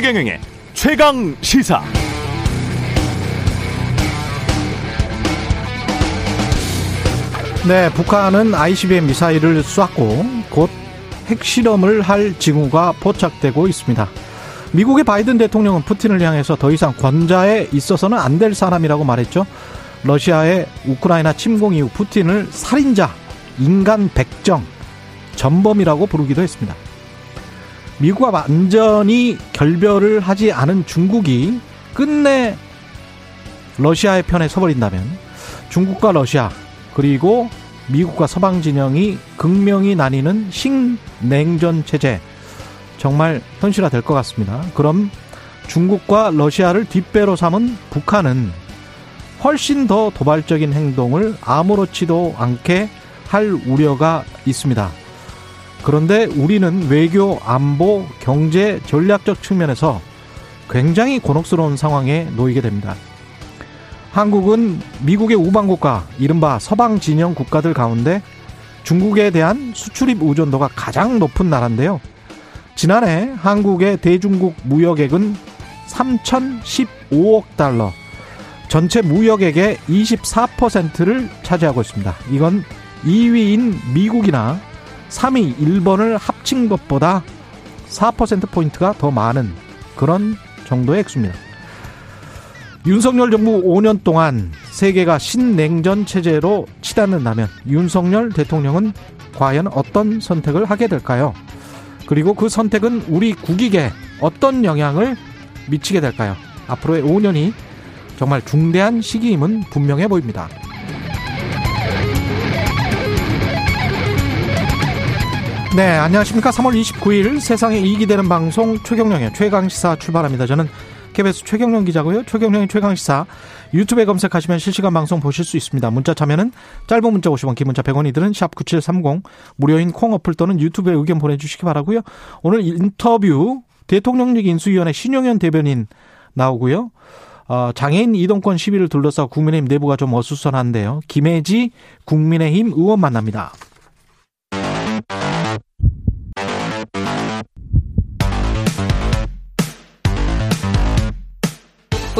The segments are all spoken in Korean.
최경영의 최강 시사. 네, 북한은 ICBM 미사일을 쐈고 곧 핵실험을 할 징후가 포착되고 있습니다. 미국의 바이든 대통령은 푸틴을 향해서 더 이상 권좌에 있어서는 안 될 사람이라고 말했죠. 러시아의 우크라이나 침공 이후 푸틴을 살인자, 인간 백정, 전범이라고 부르기도 했습니다. 미국과 완전히 결별을 하지 않은 중국이 끝내 러시아의 편에 서버린다면 중국과 러시아 그리고 미국과 서방 진영이 극명히 나뉘는 신냉전 체제 정말 현실화 될 것 같습니다. 그럼 중국과 러시아를 뒷배로 삼은 북한은 훨씬 더 도발적인 행동을 아무렇지도 않게 할 우려가 있습니다. 그런데 우리는 외교, 안보, 경제, 전략적 측면에서 굉장히 곤혹스러운 상황에 놓이게 됩니다. 한국은 미국의 우방국가, 이른바 서방 진영 국가들 가운데 중국에 대한 수출입 의존도가 가장 높은 나라인데요. 지난해 한국의 대중국 무역액은 3,015억 달러, 전체 무역액의 24%를 차지하고 있습니다. 이건 2위인 미국이나 3위 일본을 합친 것보다 4%포인트가 더 많은 그런 정도의 액수입니다. 윤석열 정부 5년 동안 세계가 신냉전 체제로 치닫는다면 윤석열 대통령은 과연 어떤 선택을 하게 될까요? 그리고 그 선택은 우리 국익에 어떤 영향을 미치게 될까요? 앞으로의 5년이 정말 중대한 시기임은 분명해 보입니다. 네, 안녕하십니까. 3월 29일 세상에 이익이 되는 방송 최경령의 최강시사 출발합니다. 저는 KBS 최경령 기자고요. 최경령의 최강시사 유튜브에 검색하시면 실시간 방송 보실 수 있습니다. 문자 참여는 짧은 문자 50원, 긴 문자 100원이들은 샵9730 무료인 콩 어플 또는 유튜브에 의견 보내주시기 바라고요. 오늘 인터뷰 대통령직 인수위원회 신용현 대변인 나오고요. 어, 장애인 이동권 시비를 둘러싸 국민의힘 내부가 좀 어수선한데요. 김혜지 국민의힘 의원 만납니다.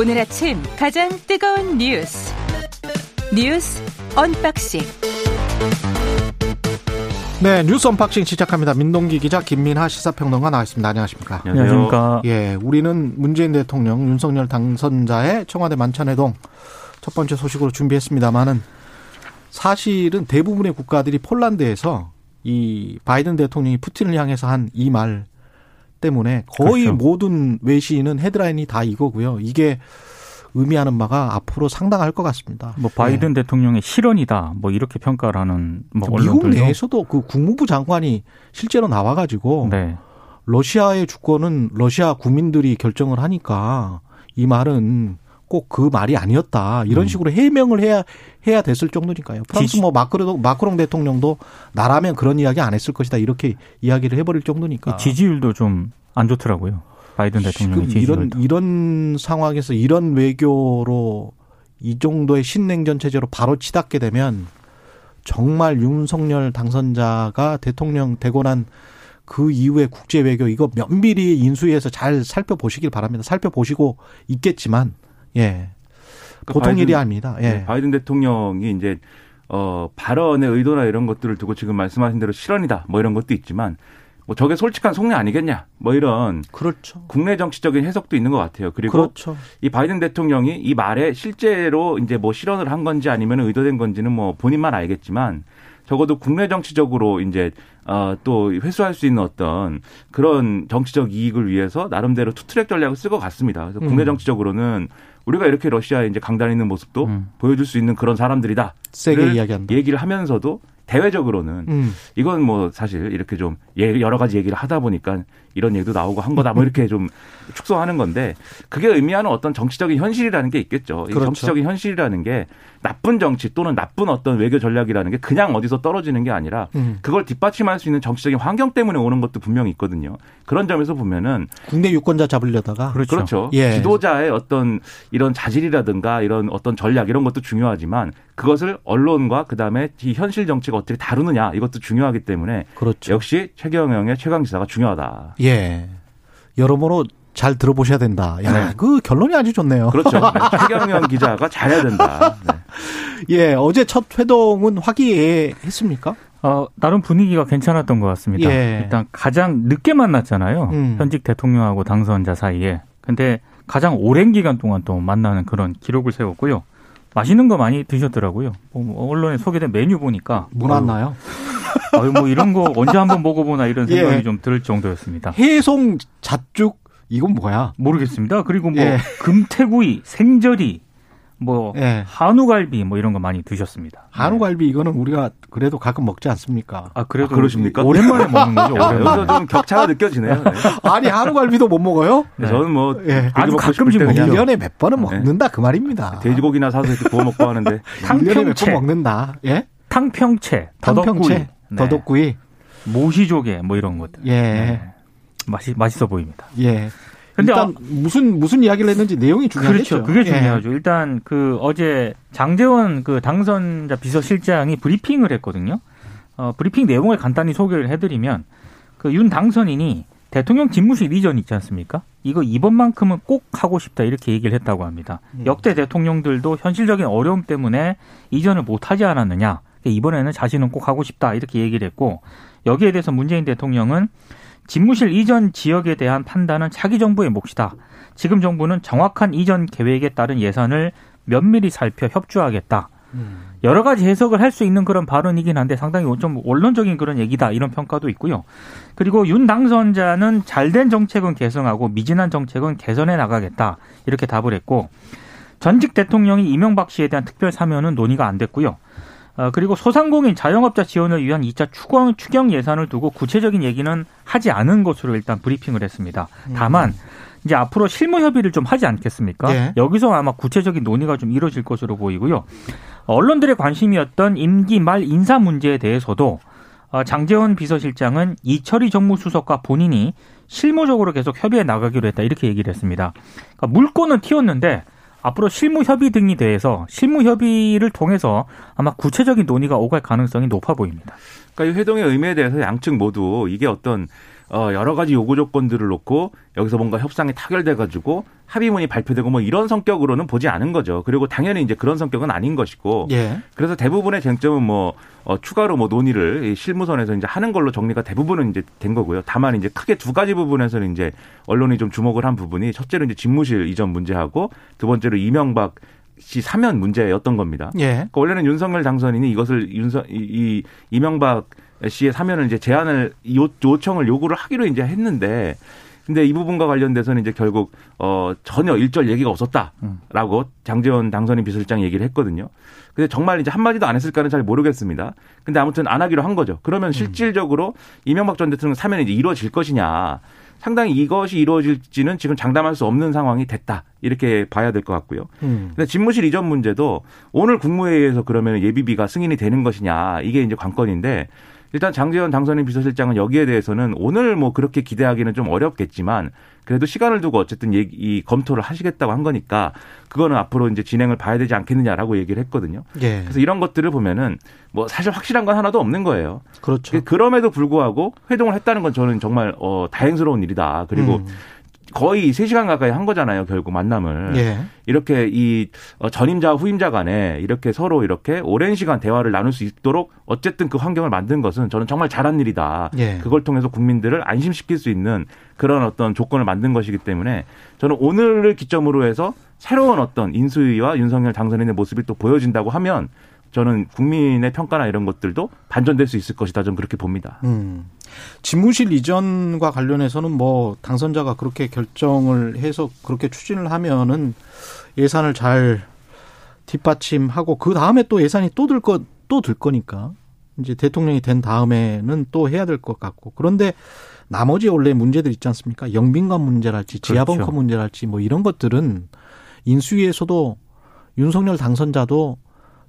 오늘 아침 가장 뜨거운 뉴스 뉴스 unboxing 네 뉴스 unboxing 시작합니다. 민동기 기자 김민하 시사평론가 나와있습니다. 안녕하십니까? 안녕하십니까? 예, 우리는 문재인 대통령 윤석열 당선자의 청와대 만찬회동 첫 번째 소식으로 준비했습니다만은 사실은 대부분의 국가들이 폴란드에서 이 바이든 대통령이 푸틴을 향해서 한 이 말 때문에 거의 그렇죠. 모든 외신은 헤드라인이 다 이거고요. 이게 의미하는 바가 앞으로 상당할 것 같습니다. 뭐 바이든 대통령의 실언이다. 뭐 이렇게 평가를 하는 뭐 예. 미국 언론들도 내에서도 그 국무부 장관이 실제로 나와 가지고 네. 러시아의 주권은 러시아 국민들이 결정을 하니까 이 말은 꼭 그 말이 아니었다 이런 음. 식으로 해명을 해야 해야 됐을 정도니까요. 프랑스 뭐 마크롱 마크롱 대통령도 나라면 그런 이야기 안 했을 것이다 이렇게 이야기를 해버릴 정도니까. 지지율도 좀 안 좋더라고요. 바이든 대통령의 지금 이런. 이런 상황에서 이런 외교로 이 정도의 신냉전 체제로 바로 치닫게 되면 정말 윤석열 당선자가 대통령 되고 난 그 이후의 국제 외교 이거 면밀히 인수위에서 잘 살펴보시길 바랍니다. 살펴보시고 있겠지만 예. 그 보통 바이든- 일이 아닙니다. 예. 네, 바이든 대통령이 이제 어 발언의 의도나 이런 것들을 두고 지금 말씀하신 대로 실언이다 뭐 이런 것도 있지만 뭐 저게 솔직한 속내 아니겠냐 뭐 이런 그렇죠. 국내 정치적인 해석도 있는 것 같아요. 그리고 그렇죠. 이 바이든 대통령이 이 말에 실제로 이제 뭐 실언을 한 건지 아니면 의도된 건지는 뭐 본인만 알겠지만 적어도 국내 정치적으로 이제 어또 회수할 수 있는 어떤 그런 정치적 이익을 위해서 나름대로 투트랙 전략을 쓸 것 같습니다. 그래서 국내 음. 정치적으로는 우리가 이렇게 러시아에 이제 강단 있는 모습도 음. 보여줄 수 있는 그런 사람들이다. 세게 를 이야기한다. 얘기를 하면서도 대외적으로는 음. 이건 뭐 사실 이렇게 좀 예- 여러 가지 얘기를 하다 보니까 이런 얘기도 나오고 한 거다 뭐 이렇게 좀 축소하는 건데 그게 의미하는 어떤 정치적인 현실이라는 게 있겠죠. 이 그렇죠. 정치적인 현실이라는 게 나쁜 정치 또는 나쁜 어떤 외교 전략이라는 게 그냥 어디서 떨어지는 게 아니라 음. 그걸 뒷받침할 수 있는 정치적인 환경 때문에 오는 것도 분명히 있거든요. 그런 점에서 보면은 국내 유권자 잡으려다가 그렇죠. 그렇죠. 예. 지도자의 어떤 이런 자질이라든가 이런 어떤 전략 이런 것도 중요하지만 그것을 언론과 그다음에 이 현실 정치가 어떻게 다루느냐 이것도 중요하기 때문에 그렇죠. 역시 최경영의 최강 지사가 중요하다. 예. 여러모로 잘 들어보셔야 된다. 야, 네. 그 결론이 아주 좋네요. 그렇죠. 네. 최경영 기자가 잘해야 된다. 네. 예, 어제 첫 회동은 화기애애했습니까? 어, 나름 분위기가 괜찮았던 것 같습니다. 예. 일단 가장 늦게 만났잖아요. 음. 현직 대통령하고 당선자 사이에. 근데 가장 오랜 기간 동안 또 만나는 그런 기록을 세웠고요. 맛있는 거 많이 드셨더라고요. 뭐 언론에 소개된 메뉴 보니까 문 왔나요? 아유, 뭐 이런 거 언제 한번 먹어보나 이런 생각이 예. 좀들 정도였습니다. 해송 잣죽 이건 뭐야? 모르겠습니다. 그리고 뭐 예. 금태구이, 생저리, 뭐 예. 한우갈비 뭐 이런 거 많이 드셨습니다. 한우갈비 이거는 우리가 그래도 가끔 먹지 않습니까? 아 그래도 아, 그러십니까? 오랜만에 먹는 거죠. 오랜만에. 여기서 좀 격차가 느껴지네요. 네. 아니 한우갈비도 못 먹어요? 네, 저는 뭐 예. 아주 가끔씩 먹죠. 그냥 1년에 몇 번은 네. 먹는다 그 말입니다. 돼지고기나 사서 이렇게 구워 먹고 하는데 1년에 몇번 탕평채, 먹는다. 예? 탕평채, 더덕구이, 탕평채, 네. 더덕구이. 모시조개 뭐 이런 것들. 예. 네. 맛이 맛있어 보입니다. 예. 근데 일단 무슨 무슨 이야기를 했는지 내용이 중요하겠죠. 그렇죠. 그게 예. 중요하죠. 일단 그 어제 장재원 그 당선자 비서실장이 브리핑을 했거든요. 어, 브리핑 내용을 간단히 소개를 해드리면 그 윤 당선인이 대통령 집무실 이전 있지 않습니까? 이거 이번만큼은 꼭 하고 싶다 이렇게 얘기를 했다고 합니다. 음. 역대 대통령들도 현실적인 어려움 때문에 이전을 못 하지 않았느냐. 이번에는 자신은 꼭 하고 싶다 이렇게 얘기를 했고 여기에 대해서 문재인 대통령은 집무실 이전 지역에 대한 판단은 차기 정부의 몫이다. 지금 정부는 정확한 이전 계획에 따른 예산을 면밀히 살펴 협조하겠다. 여러 가지 해석을 할 수 있는 그런 발언이긴 한데 상당히 좀 원론적인 그런 얘기다 이런 평가도 있고요. 그리고 윤 당선자는 잘된 정책은 개성하고 미진한 정책은 개선해 나가겠다 이렇게 답을 했고 전직 대통령이 이명박 씨에 대한 특별 사면은 논의가 안 됐고요. 어, 그리고 소상공인 자영업자 지원을 위한 2차 추경, 추경 예산을 두고 구체적인 얘기는 하지 않은 것으로 일단 브리핑을 했습니다. 다만 이제 앞으로 실무 협의를 좀 하지 않겠습니까? 예. 여기서 아마 구체적인 논의가 좀 이루어질 것으로 보이고요. 언론들의 관심이었던 임기 말 인사 문제에 대해서도 어, 장재원 비서실장은 이철희 정무수석과 본인이 실무적으로 계속 협의해 나가기로 했다 이렇게 얘기를 했습니다. 그러니까 물꼬는 튀었는데 앞으로 실무 협의 등이 대해서 실무 협의를 통해서 아마 구체적인 논의가 오갈 가능성이 높아 보입니다. 그러니까 이 회동의 의미에 대해서 양측 모두 이게 어떤 어 여러 가지 요구 조건들을 놓고 여기서 뭔가 협상이 타결돼 가지고 합의문이 발표되고 뭐 이런 성격으로는 보지 않은 거죠. 그리고 당연히 이제 그런 성격은 아닌 것이고 예. 그래서 대부분의 쟁점은 뭐 어, 추가로 뭐 논의를 이 실무선에서 이제 하는 걸로 정리가 대부분은 이제 된 거고요. 다만 이제 크게 두 가지 부분에서는 이제 언론이 좀 주목을 한 부분이 첫째로 이제 집무실 이전 문제하고 두 번째로 이명박 씨 사면 문제였던 겁니다. 예. 그러니까 원래는 윤석열 당선인이 이것을 윤석 이, 이 이명박 씨의 사면을 이제 제안을 요, 요청을 요구를 하기로 이제 했는데 근데 이 부분과 관련돼서는 이제 결국 어 전혀 일절 얘기가 없었다라고 장재원 당선인 비서실장이 얘기를 했거든요. 근데 정말 이제 한마디도 안 했을까는 잘 모르겠습니다. 근데 아무튼 안 하기로 한 거죠. 그러면 실질적으로 이명박 전 대통령 사면이 이제 이루어질 것이냐. 상당히 이것이 이루어질지는 지금 장담할 수 없는 상황이 됐다. 이렇게 봐야 될 것 같고요. 음. 근데 집무실 이전 문제도 오늘 국무회의에서 그러면 예비비가 승인이 되는 것이냐 이게 이제 관건인데 일단 장재원 당선인 비서실장은 여기에 대해서는 오늘 뭐 그렇게 기대하기는 좀 어렵겠지만 그래도 시간을 두고 어쨌든 얘기, 이 검토를 하시겠다고 한 거니까 그거는 앞으로 이제 진행을 봐야 되지 않겠느냐라고 얘기를 했거든요. 예. 그래서 이런 것들을 보면은 뭐 사실 확실한 건 하나도 없는 거예요. 그렇죠. 그럼에도 불구하고 회동을 했다는 건 저는 정말 어 다행스러운 일이다. 그리고 음. 거의 3시간 가까이 한 거잖아요, 결국 만남을. 예. 이렇게 이 어, 전임자와 후임자 간에 이렇게 서로 이렇게 오랜 시간 대화를 나눌 수 있도록 어쨌든 그 환경을 만든 것은 저는 정말 잘한 일이다. 예. 그걸 통해서 국민들을 안심시킬 수 있는 그런 어떤 조건을 만든 것이기 때문에 저는 오늘을 기점으로 해서 새로운 어떤 인수위와 윤석열 당선인의 모습이 또 보여진다고 하면 저는 국민의 평가나 이런 것들도 반전될 수 있을 것이다. 좀 그렇게 봅니다. 음. 집무실 이전과 관련해서는 뭐 당선자가 그렇게 결정을 해서 그렇게 추진을 하면은 예산을 잘 뒷받침하고 그 다음에 또 예산이 또들거또들 거니까 이제 대통령이 된 다음에는 또 해야 될 것 같고 그런데 나머지 원래 문제들 있지 않습니까? 영빈관 문제랄지 지하벙커 그렇죠. 문제랄지 뭐 이런 것들은 인수위에서도 윤석열 당선자도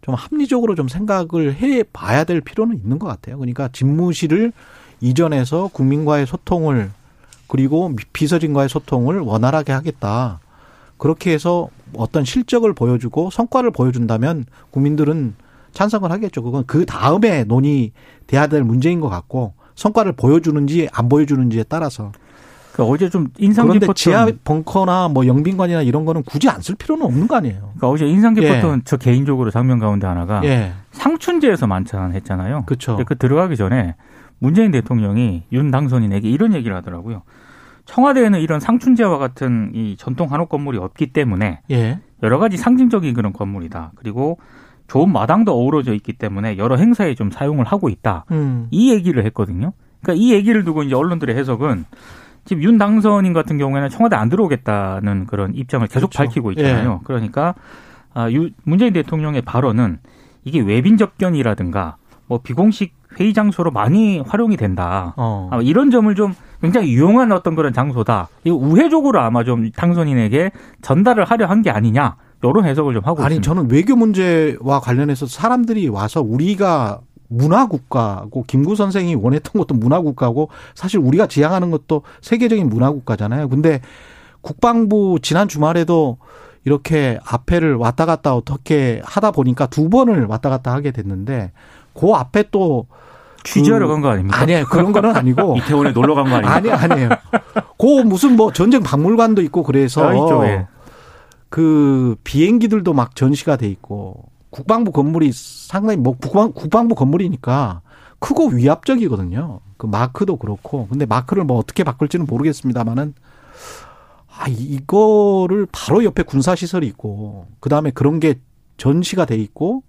좀 합리적으로 좀 생각을 해 봐야 될 필요는 있는 것 같아요. 그러니까 집무실을 이전해서 국민과의 소통을 그리고 비서진과의 소통을 원활하게 하겠다. 그렇게 해서 어떤 실적을 보여주고 성과를 보여준다면 국민들은 찬성을 하겠죠. 그건 그 다음에 논의돼야 될 문제인 것 같고 성과를 보여주는지 안 보여주는지에 따라서 그러니까 어제 좀 인상 그런데 깊었던 지하 벙커나 뭐 영빈관이나 이런 거는 굳이 안 쓸 필요는 없는 거 아니에요. 그러니까 어제 인상 깊었던 예. 저 개인적으로 장면 가운데 하나가 예. 상춘제에서 만찬했잖아요. 그렇죠. 그 들어가기 전에 문재인 대통령이 윤 당선인에게 이런 얘기를 하더라고요. 청와대에는 이런 상춘제와 같은 이 전통 한옥 건물이 없기 때문에 예. 여러 가지 상징적인 그런 건물이다. 그리고 좋은 마당도 어우러져 있기 때문에 여러 행사에 좀 사용을 하고 있다. 음. 이 얘기를 했거든요. 그러니까 이 얘기를 두고 이제 언론들의 해석은 지금 윤 당선인 같은 경우에는 청와대 안 들어오겠다는 그런 입장을 계속 그렇죠. 밝히고 있잖아요. 그러니까 아, 유, 문재인 대통령의 발언은 이게 외빈 접견이라든가 뭐 비공식 회의 장소로 많이 활용이 된다. 어. 아마 이런 점을 좀 굉장히 유용한 어떤 그런 장소다. 이거 우회적으로 아마 좀 당선인에게 전달을 하려 한 게 아니냐. 이런 해석을 좀 하고 아니 있습니다. 저는 외교 문제와 관련해서 사람들이 와서 우리가 문화 국가고 김구 선생이 원했던 것도 문화 국가고 사실 우리가 지향하는 것도 세계적인 문화 국가잖아요. 근데 국방부 지난 주말에도 이렇게 앞에를 왔다 갔다 어떻게 하다 보니까 두 번을 왔다 갔다 하게 됐는데 그 앞에 또 취재하러 그- 간거 아닙니까? 아니에요. 그런 거는 아니고 이태원에 놀러 간 거 아니에요? 아니 아니에요. 그 무슨 뭐 전쟁 박물관도 있고 그래서 아, 예. 그 비행기들도 막 전시가 돼 있고 국방부 건물이 상당히 뭐 국방, 국방부 건물이니까 크고 위압적이거든요. 그 마크도 그렇고 근데 마크를 뭐 어떻게 바꿀지는 모르겠습니다만은 아 이거를 바로 옆에 군사 시설이 있고 그 다음에 그런 게 전시가 돼 있고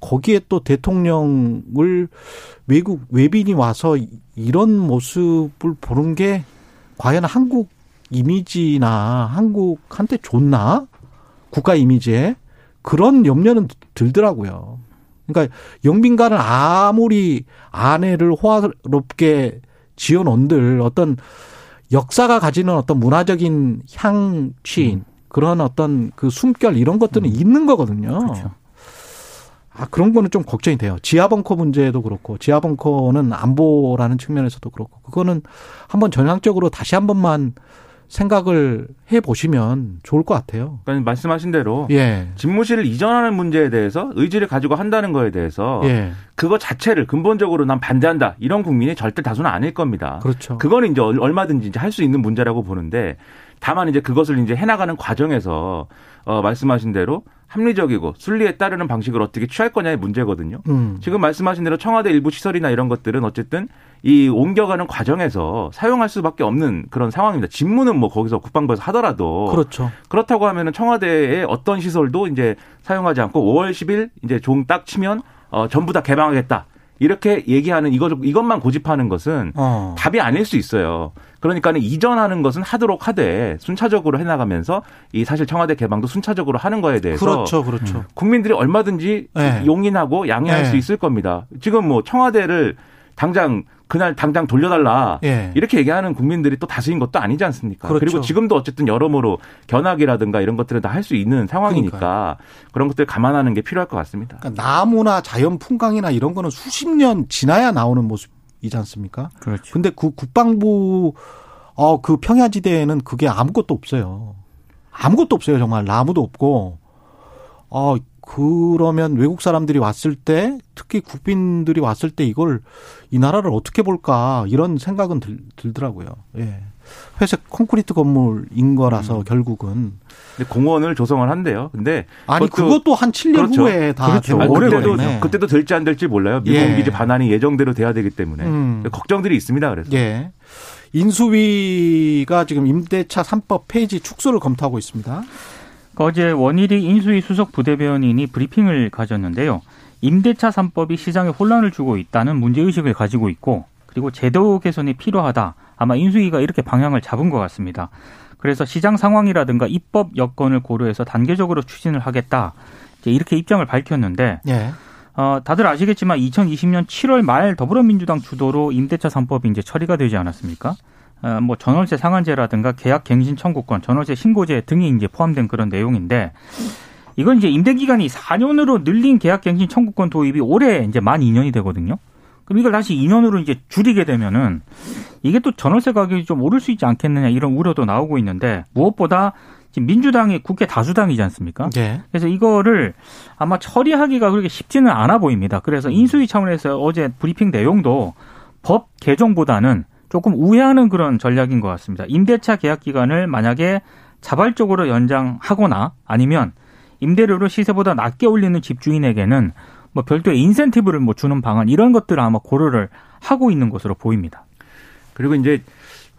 거기에 또 대통령을 외국 외빈이 와서 이런 모습을 보는 게 과연 한국 이미지나 한국한테 좋나? 국가 이미지에 그런 염려는 들더라고요. 그러니까 영빈관을 아무리 아내를 호화롭게 지어놓은들 어떤 역사가 가지는 어떤 문화적인 향취 그런 어떤 그 숨결 이런 것들은 있는 거거든요. 그렇죠. 아, 그런 거는 좀 걱정이 돼요. 지하 벙커 문제도 그렇고, 지하 벙커는 안보라는 측면에서도 그렇고, 그거는 한번 전향적으로 다시 한 번만 생각을 해 보시면 좋을 것 같아요. 그러니까 말씀하신 대로 예. 집무실을 이전하는 문제에 대해서 의지를 가지고 한다는 거에 대해서 예. 그거 자체를 근본적으로 난 반대한다. 이런 국민이 절대 다수는 아닐 겁니다. 그렇죠. 그거는 이제 얼- 얼마든지 이제 할 수 있는 문제라고 보는데 다만 이제 그것을 이제 해나가는 과정에서 어, 말씀하신 대로 합리적이고 순리에 따르는 방식을 어떻게 취할 거냐의 문제거든요. 음. 지금 말씀하신 대로 청와대 일부 시설이나 이런 것들은 어쨌든 이 옮겨가는 과정에서 사용할 수밖에 없는 그런 상황입니다. 직무는 뭐 거기서 국방부에서 하더라도 그렇죠. 그렇다고 하면은 청와대의 어떤 시설도 이제 사용하지 않고 5월 10일 이제 종 딱 치면 어 전부 다 개방하겠다. 이렇게 얘기하는 이거 이것만 고집하는 것은 어. 답이 아닐 수 있어요. 그러니까는 이전하는 것은 하도록 하되 순차적으로 해나가면서 이 사실 청와대 개방도 순차적으로 하는 거에 대해서 그렇죠. 그렇죠. 국민들이 얼마든지 네. 용인하고 양해할 네. 수 있을 겁니다. 지금 뭐 청와대를 당장 그날 당장 돌려달라 예. 이렇게 얘기하는 국민들이 또 다수인 것도 아니지 않습니까? 그렇죠. 그리고 지금도 어쨌든 여러모로 견학이라든가 이런 것들은 다할 수 있는 상황이니까 그런 것들 감안하는 게 필요할 것 같습니다. 그러니까 나무나 자연 풍광이나 이런 거는 수십 년 지나야 나오는 모습 이지 않습니까? 그렇죠. 근데 그 국방부 어 그 평야지대에는 그게 아무것도 없어요. 아무것도 없어요. 정말 나무도 없고 어 그러면 외국 사람들이 왔을 때 특히 국빈들이 왔을 때 이걸 이 나라를 어떻게 볼까 이런 생각은 들, 들더라고요. 예. 회색 콘크리트 건물인 거라서 결국은 근데 공원을 조성을 한대요. 근데 아니 그것도- 그것도 한 7년 그렇죠. 후에 다 그렇죠. 아니, 그때도. 그때도 될지 안 될지 몰라요. 미군 예. 기지 반환이 예정대로 돼야 되기 때문에 음. 걱정들이 있습니다. 그래서 예. 인수위가 지금 임대차 3법 폐지 축소를 검토하고 있습니다. 그 어제 원일이 인수위 수석 부대변인이 브리핑을 가졌는데요. 임대차 3법이 시장에 혼란을 주고 있다는 문제의식을 가지고 있고 그리고 제도 개선이 필요하다. 아마 인수위가 이렇게 방향을 잡은 것 같습니다. 그래서 시장 상황이라든가 입법 여건을 고려해서 단계적으로 추진을 하겠다. 이제 이렇게 입장을 밝혔는데 예. 어, 다들 아시겠지만 2020년 7월 말 더불어민주당 주도로 임대차 3법이 이제 처리가 되지 않았습니까? 어, 뭐 전월세 상한제라든가 계약 갱신 청구권, 전월세 신고제 등이 이제 포함된 그런 내용인데 이건 이제 임대 기간이 4년으로 늘린 계약 갱신 청구권 도입이 올해 이제 만 2년이 되거든요. 그럼 이걸 다시 2년으로 이제 줄이게 되면은 이게 또 전월세 가격이 좀 오를 수 있지 않겠느냐 이런 우려도 나오고 있는데 무엇보다 지금 민주당이 국회 다수당이지 않습니까? 예. 그래서 이거를 아마 처리하기가 그렇게 쉽지는 않아 보입니다. 그래서 인수위 차원에서 어제 브리핑 내용도 법 개정보다는 조금 우회하는 그런 전략인 것 같습니다. 임대차 계약 기간을 만약에 자발적으로 연장하거나 아니면 임대료를 시세보다 낮게 올리는 집주인에게는 뭐 별도의 인센티브를 뭐 주는 방안 이런 것들을 아마 고려를 하고 있는 것으로 보입니다. 그리고 이제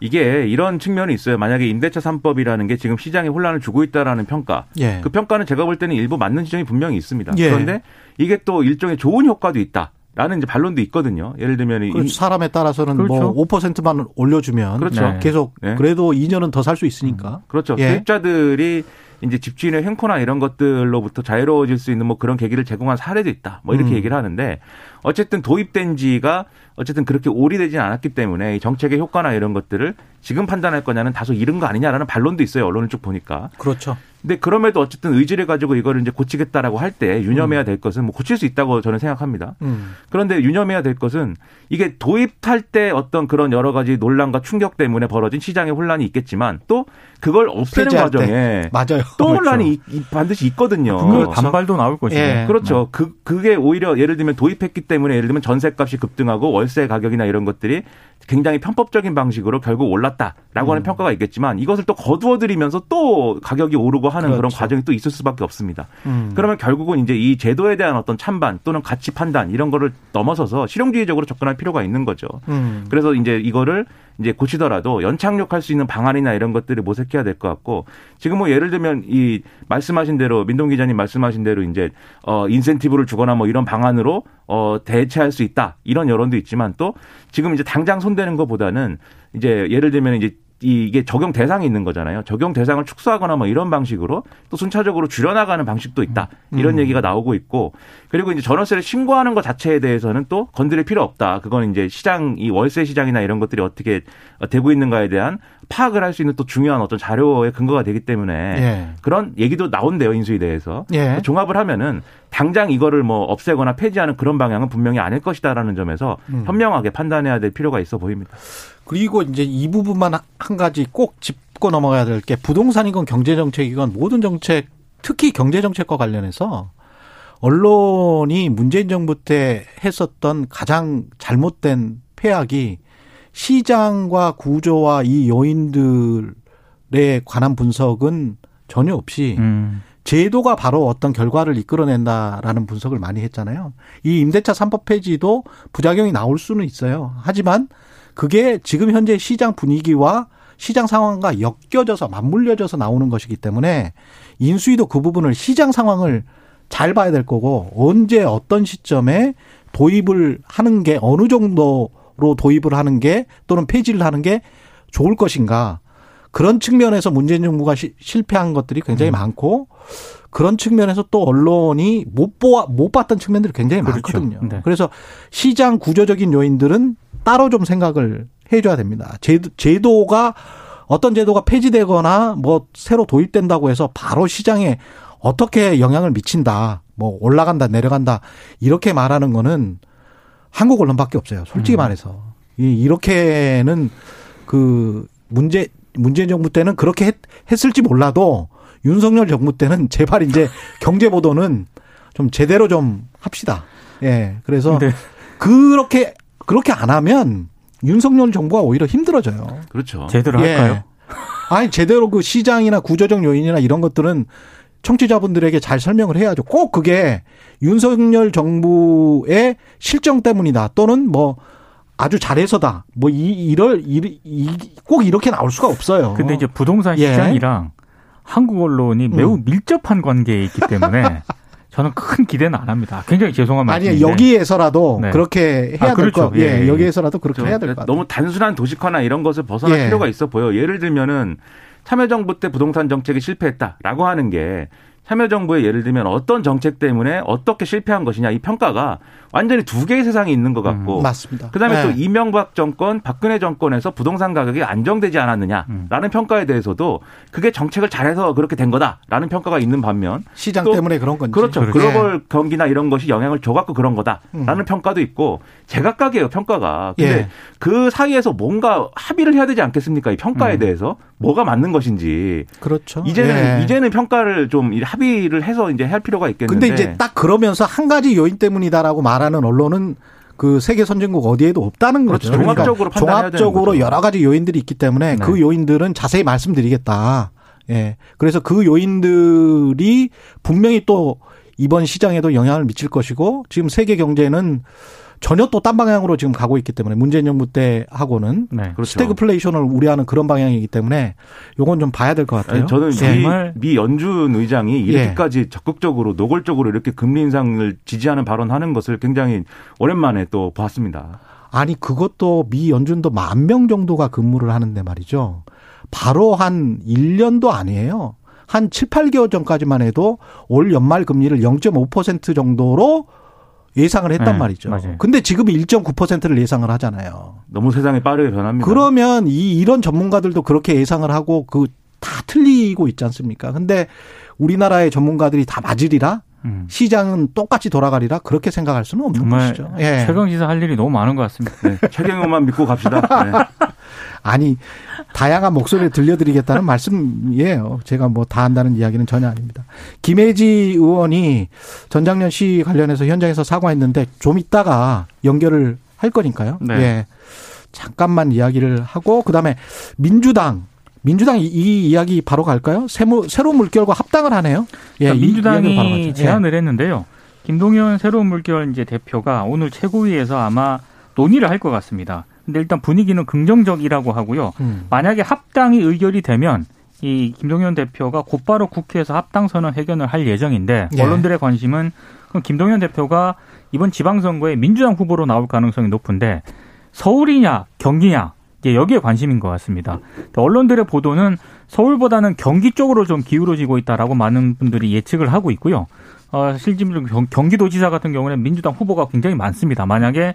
이게 이런 측면이 있어요. 만약에 임대차 3법이라는 게 지금 시장에 혼란을 주고 있다라는 평가. 예. 그 평가는 제가 볼 때는 일부 맞는 지점이 분명히 있습니다. 예. 그런데 이게 또 일종의 좋은 효과도 있다. 라는 이제 반론도 있거든요. 예를 들면 이그 사람에 따라서는 그렇죠. 뭐 5%만 올려주면 그렇죠. 네. 계속 네. 그래도 2년은 더 살 수 있으니까. 그렇죠. 예. 세입자들이 이제 집주인의 횡포나 이런 것들로부터 자유로워질 수 있는 뭐 그런 계기를 제공한 사례도 있다. 뭐 이렇게 음. 얘기를 하는데 어쨌든 도입된 지가 어쨌든 그렇게 오래되진 않았기 때문에 이 정책의 효과나 이런 것들을 지금 판단할 거냐는 다소 이른 거 아니냐라는 반론도 있어요. 언론을 쭉 보니까. 그렇죠. 근데 그럼에도 어쨌든 의지를 가지고 이거를 이제 고치겠다라고 할 때 유념해야 될 것은 뭐 고칠 수 있다고 저는 생각합니다. 음. 그런데 유념해야 될 것은 이게 도입할 때 어떤 그런 여러 가지 논란과 충격 때문에 벌어진 시장의 혼란이 있겠지만 또 그걸 없애는. 과정에 맞아요. 또 그렇죠. 혼란이 반드시 있거든요. 분명히 반발도 나올 것이고. 예. 그렇죠. 그 그게 오히려 예를 들면 도입했기 때문에 예를 들면 전세값이 급등하고 월세 가격이나 이런 것들이 굉장히 편법적인 방식으로 결국 올랐다라고 음. 하는 평가가 있겠지만 이것을 또 거두어들이면서 또 가격이 오르고 하는 그런 그렇죠. 과정이 또 있을 수밖에 없습니다. 음. 그러면 결국은 이제 이 제도에 대한 어떤 찬반 또는 가치 판단 이런 거를 넘어서서 실용주의적으로 접근할 필요가 있는 거죠. 음. 그래서 이제 이거를 이제 고치더라도 연착륙할 수 있는 방안이나 이런 것들을 모색해야 될 것 같고 지금 뭐 예를 들면 이 말씀하신 대로 민동 기자님 말씀하신 대로 이제 어 인센티브를 주거나 뭐 이런 방안으로 어 대체할 수 있다 이런 여론도 있지만 또 지금 이제 당장 손대는 것보다는 이제 예를 들면 이제 이- 이게 적용 대상이 있는 거잖아요. 적용 대상을 축소하거나 뭐 이런 방식으로 또 순차적으로 줄여나가는 방식도 있다. 이런 얘기가 나오고 있고 그리고 이제 전월세를 신고하는 것 자체에 대해서는 또 건드릴 필요 없다. 그건 이제 시장 이 월세 시장이나 이런 것들이 어떻게 되고 있는가에 대한 파악을 할 수 있는 또 중요한 어떤 자료의 근거가 되기 때문에 예. 그런 얘기도 나온대요 인수에 대해서 예. 종합을 하면은 당장 이거를 뭐 없애거나 폐지하는 그런 방향은 분명히 아닐 것이다라는 점에서 음. 현명하게 판단해야 될 필요가 있어 보입니다. 그리고 이제 이 부분만 한 가지 꼭 짚고 넘어가야 될 게 부동산이건 경제정책이건 모든 정책, 특히 경제정책과 관련해서 언론이 문재인 정부 때 했었던 가장 잘못된 폐악이 시장과 구조와 이 요인들에 관한 분석은 전혀 없이 음. 제도가 바로 어떤 결과를 이끌어낸다라는 분석을 많이 했잖아요. 이 임대차 3법 폐지도 부작용이 나올 수는 있어요. 하지만 그게 지금 현재 시장 분위기와 시장 상황과 엮여져서 맞물려져서 나오는 것이기 때문에 인수위도 그 부분을 시장 상황을 잘 봐야 될 거고 언제 어떤 시점에 도입을 하는 게 어느 정도 로 도입을 하는 게 또는 폐지를 하는 게 좋을 것인가 그런 측면에서 문재인 정부가 시- 실패한 것들이 굉장히 많고 그런 측면에서 또 언론이 못 보아 못 봤던 측면들이 굉장히 그렇죠. 많거든요. 네. 그래서 시장 구조적인 요인들은 따로 좀 생각을 해줘야 됩니다. 제도, 제도가 어떤 제도가 폐지되거나 뭐 새로 도입된다고 해서 바로 시장에 어떻게 영향을 미친다, 뭐 올라간다, 내려간다 이렇게 말하는 거는 한국 언론밖에 없어요. 솔직히 말해서 이 이렇게는 그 문제 문재인 정부 때는 그렇게 했, 했을지 몰라도 윤석열 정부 때는 제발 이제 경제 보도는 좀 제대로 좀 합시다. 예. 그래서 근데 그렇게 그렇게 안 하면 윤석열 정부가 오히려 힘들어져요. 그렇죠. 제대로 예. 할까요? 아니 제대로 그 시장이나 구조적 요인이나 이런 것들은 청취자분들에게 잘 설명을 해야죠. 꼭 그게 윤석열 정부의 실정 때문이다. 또는 뭐 아주 잘해서다. 뭐 이 이럴 이꼭 이렇게 나올 수가 없어요. 근데 이제 부동산 예. 시장이랑 한국 언론이 매우 음. 밀접한 관계에 있기 때문에 저는 큰 기대는 안 합니다. 굉장히 죄송한 아니 말씀인데 여기에서라도 네. 그렇게 해야 아, 될 그렇죠. 거. 예, 예, 예. 여기에서라도 그렇게 그렇죠. 해야 될 것 같아요. 너무 단순한 도식화나 이런 것을 벗어날 예. 필요가 있어 보여. 예를 들면은 참여정부 때 부동산 정책이 실패했다라고 하는 게 참여정부의 예를 들면 어떤 정책 때문에 어떻게 실패한 것이냐 이 평가가 완전히 두 개의 세상이 있는 것 같고 음, 맞습니다. 그다음에 예. 또 이명박 정권, 박근혜 정권에서 부동산 가격이 안정되지 않았느냐라는 음. 평가에 대해서도 그게 정책을 잘해서 그렇게 된 거다라는 평가가 있는 반면 시장 또 때문에 그런 건지. 그렇죠. 예. 글로벌 경기나 이런 것이 영향을 줘갖고 그런 거다라는 음. 평가도 있고 제각각이에요 평가가. 근데 예. 그 사이에서 뭔가 합의를 해야 되지 않겠습니까? 이 평가에 음. 대해서 뭐가 맞는 것인지 그렇죠. 이제는 예. 이제는 평가를 좀 합의 를 해서 이제 할 필요가 있겠는데. 근데 이제 딱 그러면서 한 가지 요인 때문이다라고 말하는 언론은 그 세계 선진국 어디에도 없다는 거죠. 그렇죠. 종합적으로 되는 종합적으로. 여러 가지 요인들이 있기 때문에 네. 그 요인들은 자세히 말씀드리겠다. 예. 그래서 그 요인들이 분명히 또 이번 시장에도 영향을 미칠 것이고 지금 세계 경제는 전혀 또 딴 방향으로 지금 가고 있기 때문에 문재인 정부 때 하고는 네. 그렇죠. 스태그플레이션을 우려하는 그런 방향이기 때문에 요건 좀 봐야 될 것 같아요. 아니, 저는 정말- 미, 미 연준 의장이 이렇게까지 적극적으로 노골적으로 이렇게 금리 인상을 지지하는 발언하는 것을 굉장히 오랜만에 또 봤습니다. 아니 그것도 미 연준도 만 명 정도가 근무를 하는데 말이죠. 바로 한 1년도 아니에요. 한 7, 8개월 전까지만 해도 올 연말 금리를 0.5% 정도로 예상을 했단 네, 말이죠. 맞아요. 근데 지금 1.9%를 예상을 하잖아요. 너무 세상이 빠르게 변합니다. 그러면 이 이런 전문가들도 그렇게 예상을 하고 그 다 틀리고 있지 않습니까? 근데 우리나라의 전문가들이 다 맞으리라 음. 시장은 똑같이 돌아가리라 그렇게 생각할 수는 없는 정말 것이죠. 예. 최강 시사 할 일이 너무 많은 것 같습니다. 네, 최경영만 믿고 갑시다. 네. 아니 다양한 목소리를 들려드리겠다는 말씀이에요. 제가 뭐 다 한다는 이야기는 전혀 아닙니다. 김혜지 의원이 전장년 시 관련해서 현장에서 사과했는데 좀 이따가 연결을 할 거니까요. 네. 예. 잠깐만 이야기를 하고 그다음에 민주당 민주당 이, 이 이야기 바로 갈까요? 세무, 새로운 물결과 합당을 하네요. 예, 그러니까 민주당이 가죠. 예. 제안을 했는데요. 김동연 새로운 물결 이제 대표가 오늘 최고위에서 아마 논의를 할 것 같습니다. 근데 일단 분위기는 긍정적이라고 하고요. 음. 만약에 합당이 의결이 되면 이 김동연 대표가 곧바로 국회에서 합당 선언 회견을 할 예정인데 예. 언론들의 관심은 그럼 김동연 대표가 이번 지방선거에 민주당 후보로 나올 가능성이 높은데 서울이냐 경기냐 이제 여기에 관심인 것 같습니다. 언론들의 보도는 서울보다는 경기 쪽으로 좀 기울어지고 있다라고 많은 분들이 예측을 하고 있고요. 어, 실질적으로 경- 경기도지사 같은 경우는 민주당 후보가 굉장히 많습니다. 만약에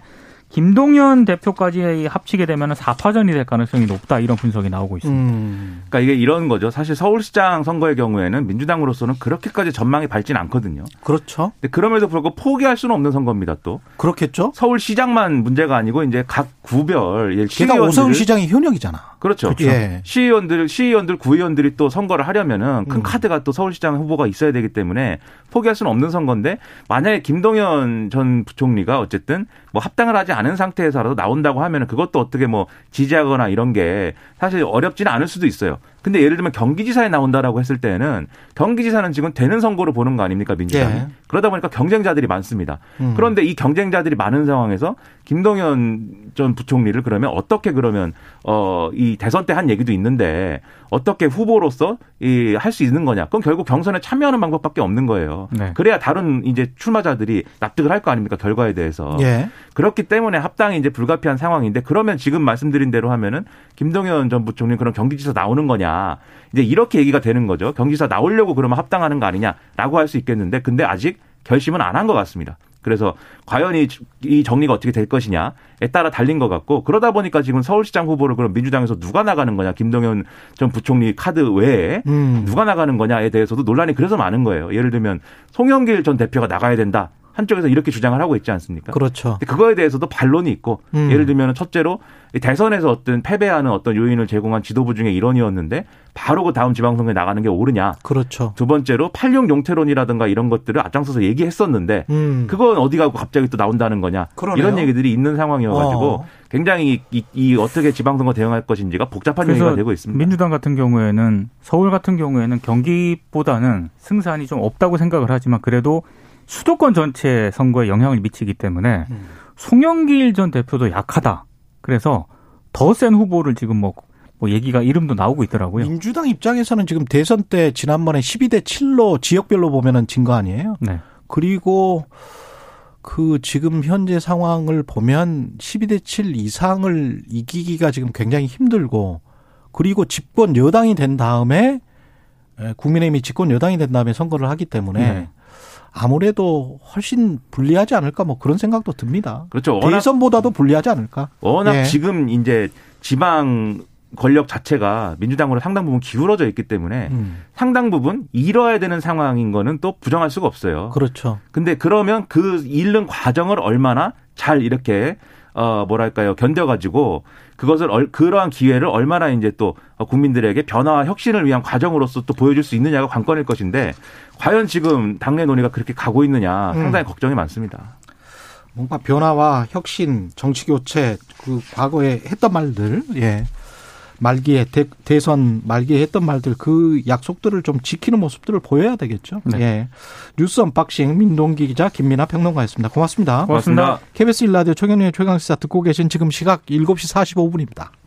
김동연 대표까지 합치게 되면 4파전이 될 가능성이 높다 이런 분석이 나오고 있습니다. 음. 그러니까 이게 이런 거죠. 사실 서울시장 선거의 경우에는 민주당으로서는 그렇게까지 전망이 밝진 않거든요. 그렇죠. 근데 그럼에도 불구하고 포기할 수는 없는 선거입니다. 또 그렇겠죠. 서울시장만 문제가 아니고 이제 각 구별 예, 게다가 오세훈 시장이 현역이잖아. 그렇죠. 예. 시의원들, 시의원들, 구의원들이 또 선거를 하려면은 큰 음. 카드가 또 서울시장 후보가 있어야 되기 때문에 포기할 수는 없는 선거인데 만약에 김동연 전 부총리가 어쨌든 뭐 합당을 하지 않은 상태에서라도 나온다고 하면은 그것도 어떻게 뭐 지지하거나 이런 게 사실 어렵지는 않을 수도 있어요. 근데 예를 들면 경기지사에 나온다라고 했을 때는 경기지사는 지금 되는 선거로 보는 거 아닙니까 민주당이 예. 그러다 보니까 경쟁자들이 많습니다. 음. 그런데 이 경쟁자들이 많은 상황에서 김동연 전 부총리를 그러면 어떻게 그러면 어 이 대선 때 한 얘기도 있는데 어떻게 후보로서 이 할 수 있는 거냐? 그럼 결국 경선에 참여하는 방법밖에 없는 거예요. 네. 그래야 다른 이제 출마자들이 납득을 할 거 아닙니까 결과에 대해서. 예. 그렇기 때문에 합당이 이제 불가피한 상황인데 그러면 지금 말씀드린 대로 하면은 김동연 전 부총리 그런 경기지사 나오는 거냐 이제 이렇게 얘기가 되는 거죠. 경기지사 나오려고 그러면 합당하는 거 아니냐라고 할 수 있겠는데 근데 아직 결심은 안 한 것 같습니다. 그래서 과연 이, 이 정리가 어떻게 될 것이냐에 따라 달린 것 같고 그러다 보니까 지금 서울시장 후보를 그럼 민주당에서 누가 나가는 거냐 김동연 전 부총리 카드 외에 음. 누가 나가는 거냐에 대해서도 논란이 그래서 많은 거예요. 예를 들면 송영길 전 대표가 나가야 된다. 한쪽에서 이렇게 주장을 하고 있지 않습니까? 그렇죠. 근데 그거에 대해서도 반론이 있고 음. 예를 들면 첫째로 이 대선에서 어떤 패배하는 어떤 요인을 제공한 지도부 중에 일원이었는데 바로 그 다음 지방선거에 나가는 게 옳으냐. 그렇죠. 두 번째로 86 용태론이라든가 이런 것들을 앞장서서 얘기했었는데 음. 그건 어디 가고 갑자기 또 나온다는 거냐. 그러네요. 이런 얘기들이 있는 상황이어가지고 어. 굉장히 이, 이 어떻게 지방선거 대응할 것인지가 복잡한 그래서 얘기가 되고 있습니다. 민주당 같은 경우에는 서울 같은 경우에는 경기보다는 승산이 좀 없다고 생각을 하지만 그래도 수도권 전체 선거에 영향을 미치기 때문에 음. 송영길 전 대표도 약하다. 그래서 더 센 후보를 지금 뭐, 뭐 얘기가 이름도 나오고 있더라고요. 민주당 입장에서는 지금 대선 때 지난번에 12대 7로 지역별로 보면은 진 거 아니에요? 네. 그리고 그 지금 현재 상황을 보면 12대 7 이상을 이기기가 지금 굉장히 힘들고 그리고 집권 여당이 된 다음에 에, 국민의힘이 집권 여당이 된 다음에 선거를 하기 때문에 네. 아무래도 훨씬 불리하지 않을까 뭐 그런 생각도 듭니다. 그렇죠. 워낙 대선보다도 불리하지 않을까? 워낙 예. 지금 이제 지방 권력 자체가 민주당으로 상당 부분 기울어져 있기 때문에 음, 상당 부분 잃어야 되는 상황인 거는 또 부정할 수가 없어요. 그렇죠. 근데 그러면 그 잃는 과정을 얼마나 잘 이렇게 어 뭐랄까요 견뎌가지고 그것을 얼, 그러한 기회를 얼마나 이제 또 국민들에게 변화와 혁신을 위한 과정으로서 또 보여줄 수 있느냐가 관건일 것인데 과연 지금 당내 논의가 그렇게 가고 있느냐 상당히 걱정이 많습니다. 뭔가 변화와 혁신, 정치 교체, 그 과거에 했던 말들, 예. 말기에 대, 대선 말기에 했던 말들 그 약속들을 좀 지키는 모습들을 보여야 되겠죠. 네. 예. 뉴스 unboxing 민동기 기자 김민하 평론가였습니다. 고맙습니다. 고맙습니다. KBS 일라디오 최경영의 최강시사 듣고 계신 지금 시각 7시 45분입니다.